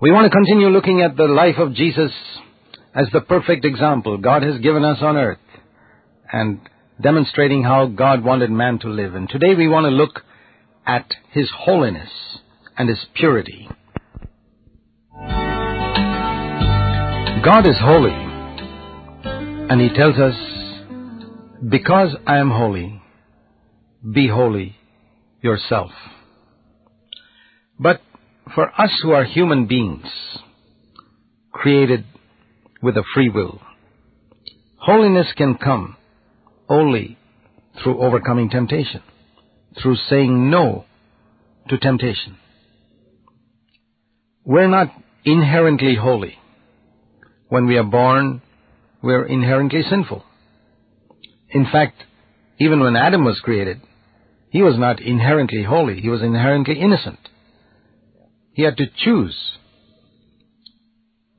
We want to continue looking at the life of Jesus as the perfect example God has given us on earth and demonstrating how God wanted man to live. And today we want to look at His holiness and His purity. God is holy, and He tells us, Because I am holy, be holy yourself. But for us who are human beings, created with a free will, holiness can come only through overcoming temptation, through saying no to temptation. We're not inherently holy. When we are born, we're inherently sinful. In fact, even when Adam was created, he was not inherently holy. He was inherently innocent. He had to choose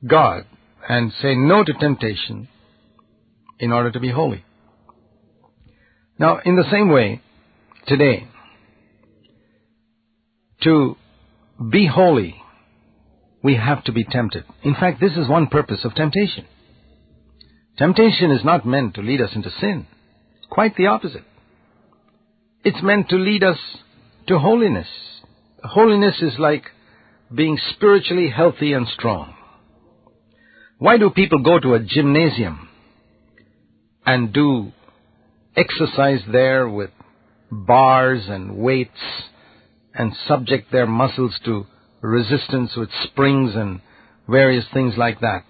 God and say no to temptation in order to be holy. Now, in the same way, today, to be holy, we have to be tempted. In fact, this is one purpose of temptation. Temptation is not meant to lead us into sin. Quite the opposite. It's meant to lead us to holiness. Holiness is like being spiritually healthy and strong. Why do people go to a gymnasium and do exercise there with bars and weights and subject their muscles to resistance with springs and various things like that?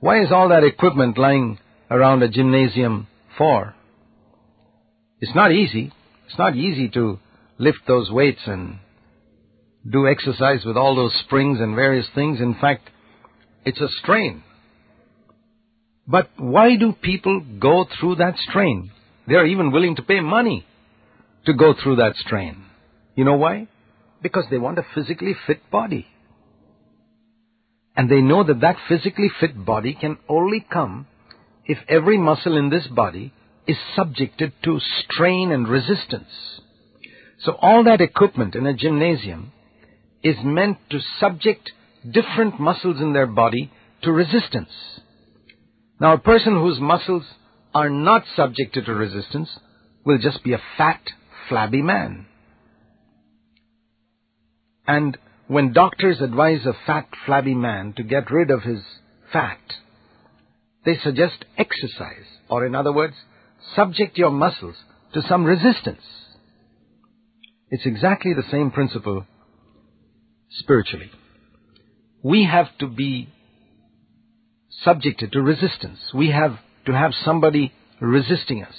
Why is all that equipment lying around a gymnasium for? It's not easy. It's not easy to lift those weights and do exercise with all those springs and various things. In fact, it's a strain. But why do people go through that strain? They are even willing to pay money to go through that strain. You know why? Because they want a physically fit body. And they know that that physically fit body can only come if every muscle in this body is subjected to strain and resistance. So all that equipment in a gymnasium is meant to subject different muscles in their body to resistance. Now a person whose muscles are not subjected to resistance will just be a fat, flabby man. And when doctors advise a fat, flabby man to get rid of his fat, they suggest exercise, or in other words, subject your muscles to some resistance. It's exactly the same principle spiritually. We have to be subjected to resistance. We have to have somebody resisting us.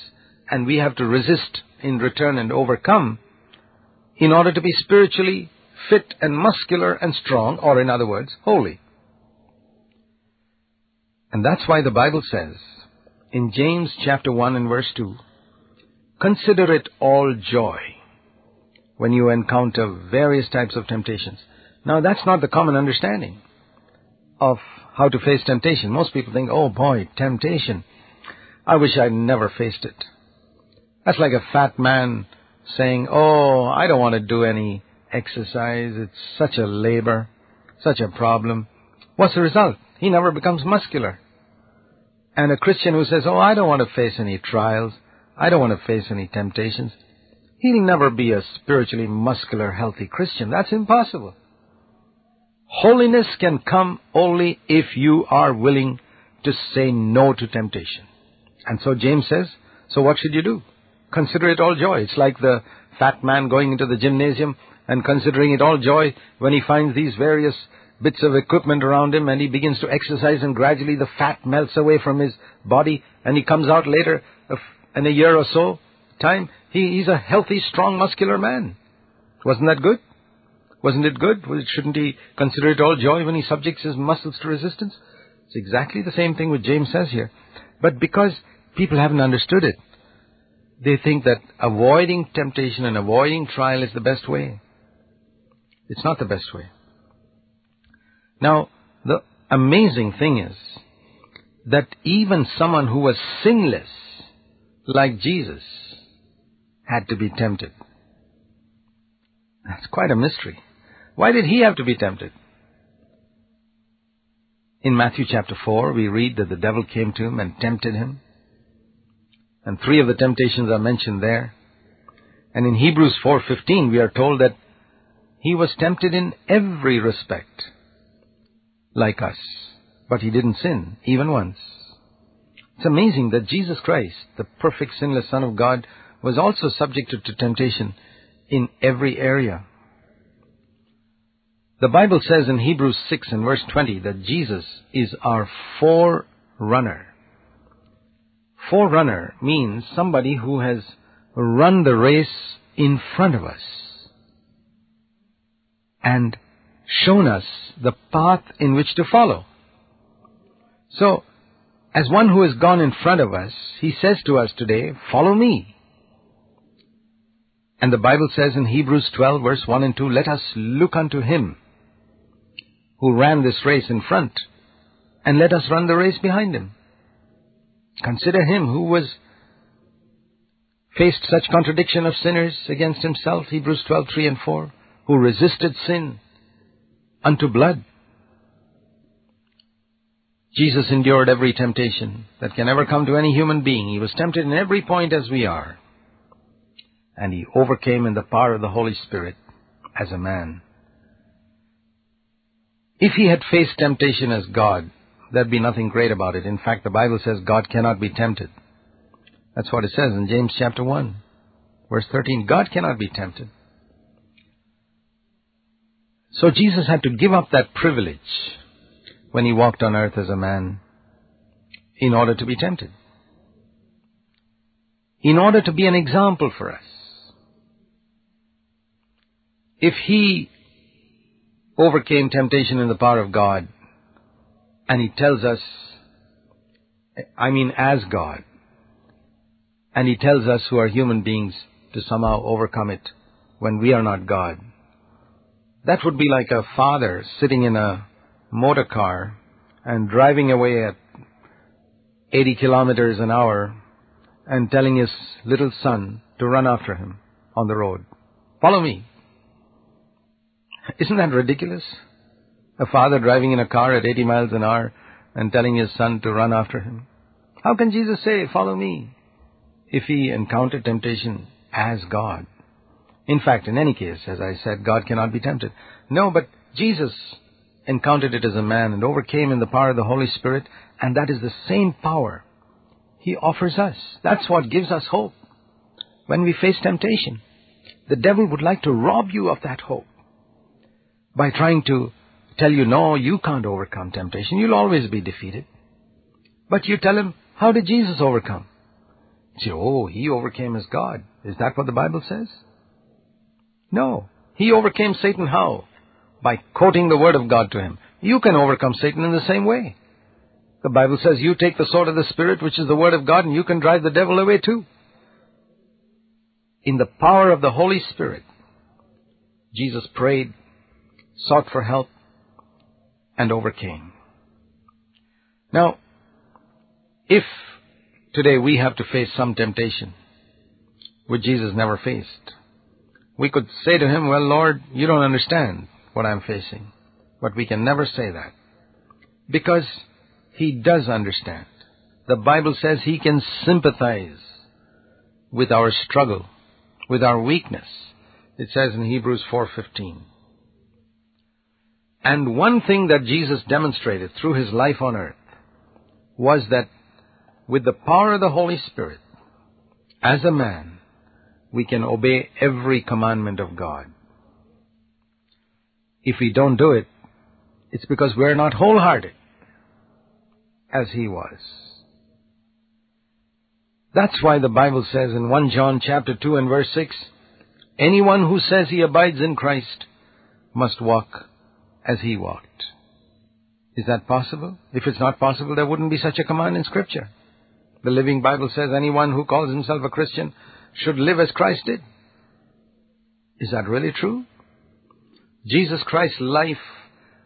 And we have to resist in return and overcome in order to be spiritually fit and muscular and strong, or in other words, holy. And that's why the Bible says in James chapter 1 and verse 2, Consider it all joy when you encounter various types of temptations. Now that's not the common understanding of how to face temptation. Most people think, oh boy, temptation. I wish I'd never faced it. That's like a fat man saying, oh, I don't want to do any exercise. It's such a labor, such a problem. What's the result? He never becomes muscular. And a Christian who says, oh, I don't want to face any trials. I don't want to face any temptations. He'll never be a spiritually muscular, healthy Christian. That's impossible. Holiness can come only if you are willing to say no to temptation. And so James says, so what should you do? Consider it all joy. It's like the fat man going into the gymnasium and considering it all joy when he finds these various bits of equipment around him and he begins to exercise and gradually the fat melts away from his body and he comes out later uh, in a year or so time, he, he's a healthy, strong, muscular man. Wasn't that good? Wasn't it good? Shouldn't he consider it all joy when he subjects his muscles to resistance? It's exactly the same thing what James says here. But because people haven't understood it, they think that avoiding temptation and avoiding trial is the best way. It's not the best way. Now, the amazing thing is that even someone who was sinless, like Jesus, had to be tempted. That's quite a mystery. Why did he have to be tempted? In Matthew chapter 4, we read that the devil came to him and tempted him. And three of the temptations are mentioned there. And in Hebrews 4:15 we are told that he was tempted in every respect like us, but he didn't sin even once. It's amazing that Jesus Christ, the perfect sinless son of God, was also subjected to temptation in every area. The Bible says in Hebrews 6 and verse 20 that Jesus is our forerunner. Forerunner means somebody who has run the race in front of us and shown us the path in which to follow. So, as one who has gone in front of us, he says to us today, follow me. And the Bible says in Hebrews 12 verse 1 and 2, let us look unto him who ran this race in front, and let us run the race behind him. Consider him who was faced such contradiction of sinners against himself, Hebrews 12, 3 and 4, who resisted sin unto blood. Jesus endured every temptation that can ever come to any human being. He was tempted in every point as we are. And he overcame in the power of the Holy Spirit as a man. If he had faced temptation as God, there'd be nothing great about it. In fact, the Bible says God cannot be tempted. That's what it says in James chapter 1, verse 13. God cannot be tempted. So Jesus had to give up that privilege when he walked on earth as a man in order to be tempted. In order to be an example for us. If he overcame temptation in the power of God. And He tells us, I mean as God, and He tells us who are human beings to somehow overcome it when we are not God. That would be like a father sitting in a motor car and driving away at 80 kilometers an hour and telling his little son to run after him on the road. Follow me. Isn't that ridiculous? A father driving in a car at 80 miles an hour and telling his son to run after him. How can Jesus say, follow me, if he encountered temptation as God? In fact, in any case, as I said, God cannot be tempted. No, but Jesus encountered it as a man and overcame in the power of the Holy Spirit, and that is the same power he offers us. That's what gives us hope. When we face temptation, the devil would like to rob you of that hope by trying to tell you, no, you can't overcome temptation. You'll always be defeated. But you tell him, how did Jesus overcome? You say, oh, he overcame as God. Is that what the Bible says? No. He overcame Satan how? By quoting the Word of God to him. You can overcome Satan in the same way. The Bible says you take the sword of the Spirit, which is the Word of God, and you can drive the devil away too. In the power of the Holy Spirit, Jesus prayed sought for help, and overcame. Now, if today we have to face some temptation, which Jesus never faced, we could say to him, well, Lord, you don't understand what I'm facing. But we can never say that. Because he does understand. The Bible says he can sympathize with our struggle, with our weakness. It says in Hebrews 4:15. And one thing that Jesus demonstrated through his life on earth was that with the power of the Holy Spirit, as a man, we can obey every commandment of God. If we don't do it, it's because we're not wholehearted as he was. That's why the Bible says in 1 John chapter 2 and verse 6, anyone who says he abides in Christ must walk as he walked. Is that possible? If it's not possible, there wouldn't be such a command in Scripture. The Living Bible says anyone who calls himself a Christian should live as Christ did. Is that really true? Jesus Christ's life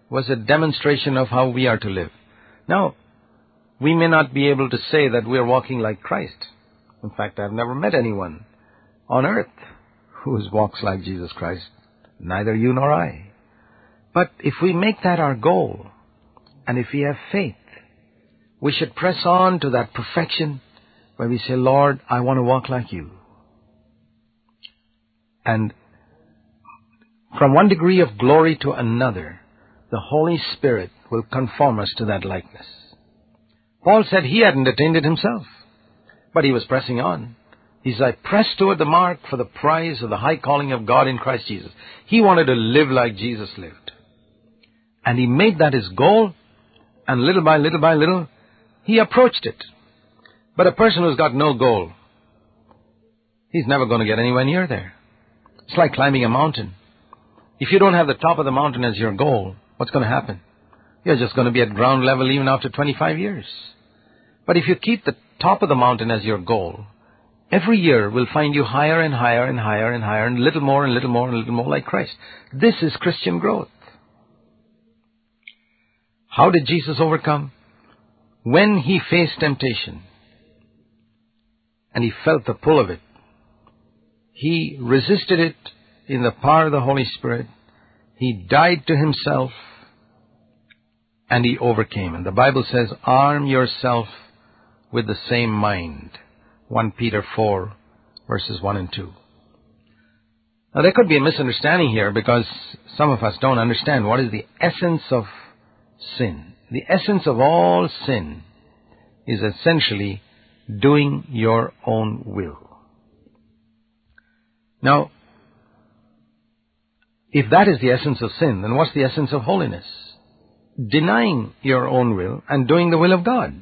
was a demonstration of how we are to live. Now, we may not be able to say that we are walking like Christ. In fact, I've never met anyone on earth who walks like Jesus Christ. Neither you nor I. But if we make that our goal, And if we have faith, we should press on to that perfection where we say, Lord, I want to walk like you. And from one degree of glory to another, the Holy Spirit will conform us to that likeness. Paul said he hadn't attained it himself, but he was pressing on. He said, I press toward the mark for the prize of the high calling of God in Christ Jesus. He wanted to live like Jesus lived. And he made that his goal, and little by little by little, he approached it. But a person who's got no goal, he's never going to get anywhere near there. It's like climbing a mountain. If you don't have the top of the mountain as your goal, what's going to happen? You're just going to be at ground level even after 25 years. But if you keep the top of the mountain as your goal, every year will find you higher and higher and higher and higher and little more and little more and little more like Christ. This is Christian growth. How did Jesus overcome? When he faced temptation and he felt the pull of it, he resisted it in the power of the Holy Spirit. He died to himself and he overcame. And the Bible says, arm yourself with the same mind. 1 Peter 4 verses 1 and 2. Now there could be a misunderstanding here because some of us don't understand what is the essence of sin. The essence of all sin is essentially doing your own will. Now, if that is the essence of sin, then what's the essence of holiness? Denying your own will and doing the will of God.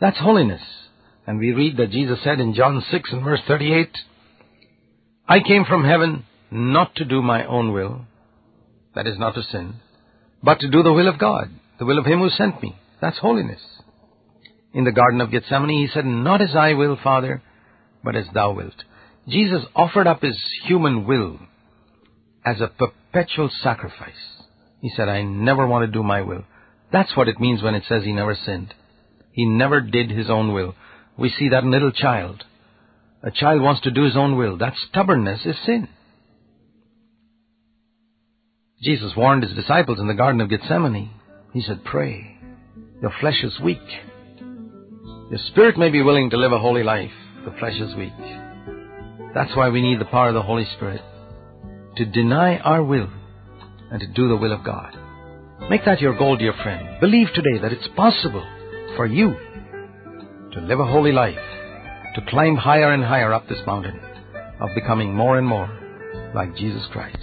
That's holiness. And we read that Jesus said in John 6 and verse 38, I came from heaven not to do my own will, that is not to sin, but to do the will of God, the will of Him who sent me. That's holiness. In the Garden of Gethsemane, He said, Not as I will, Father, but as Thou wilt. Jesus offered up His human will as a perpetual sacrifice. He said, I never want to do my will. That's what it means when it says He never sinned. He never did His own will. We see that in little child. A child wants to do his own will. That stubbornness is sin. Jesus warned his disciples in the Garden of Gethsemane. He said, Pray. Your flesh is weak. Your spirit may be willing to live a holy life. The flesh is weak. That's why we need the power of the Holy Spirit to deny our will and to do the will of God. Make that your goal, dear friend. Believe today that it's possible for you to live a holy life, to climb higher and higher up this mountain of becoming more and more like Jesus Christ.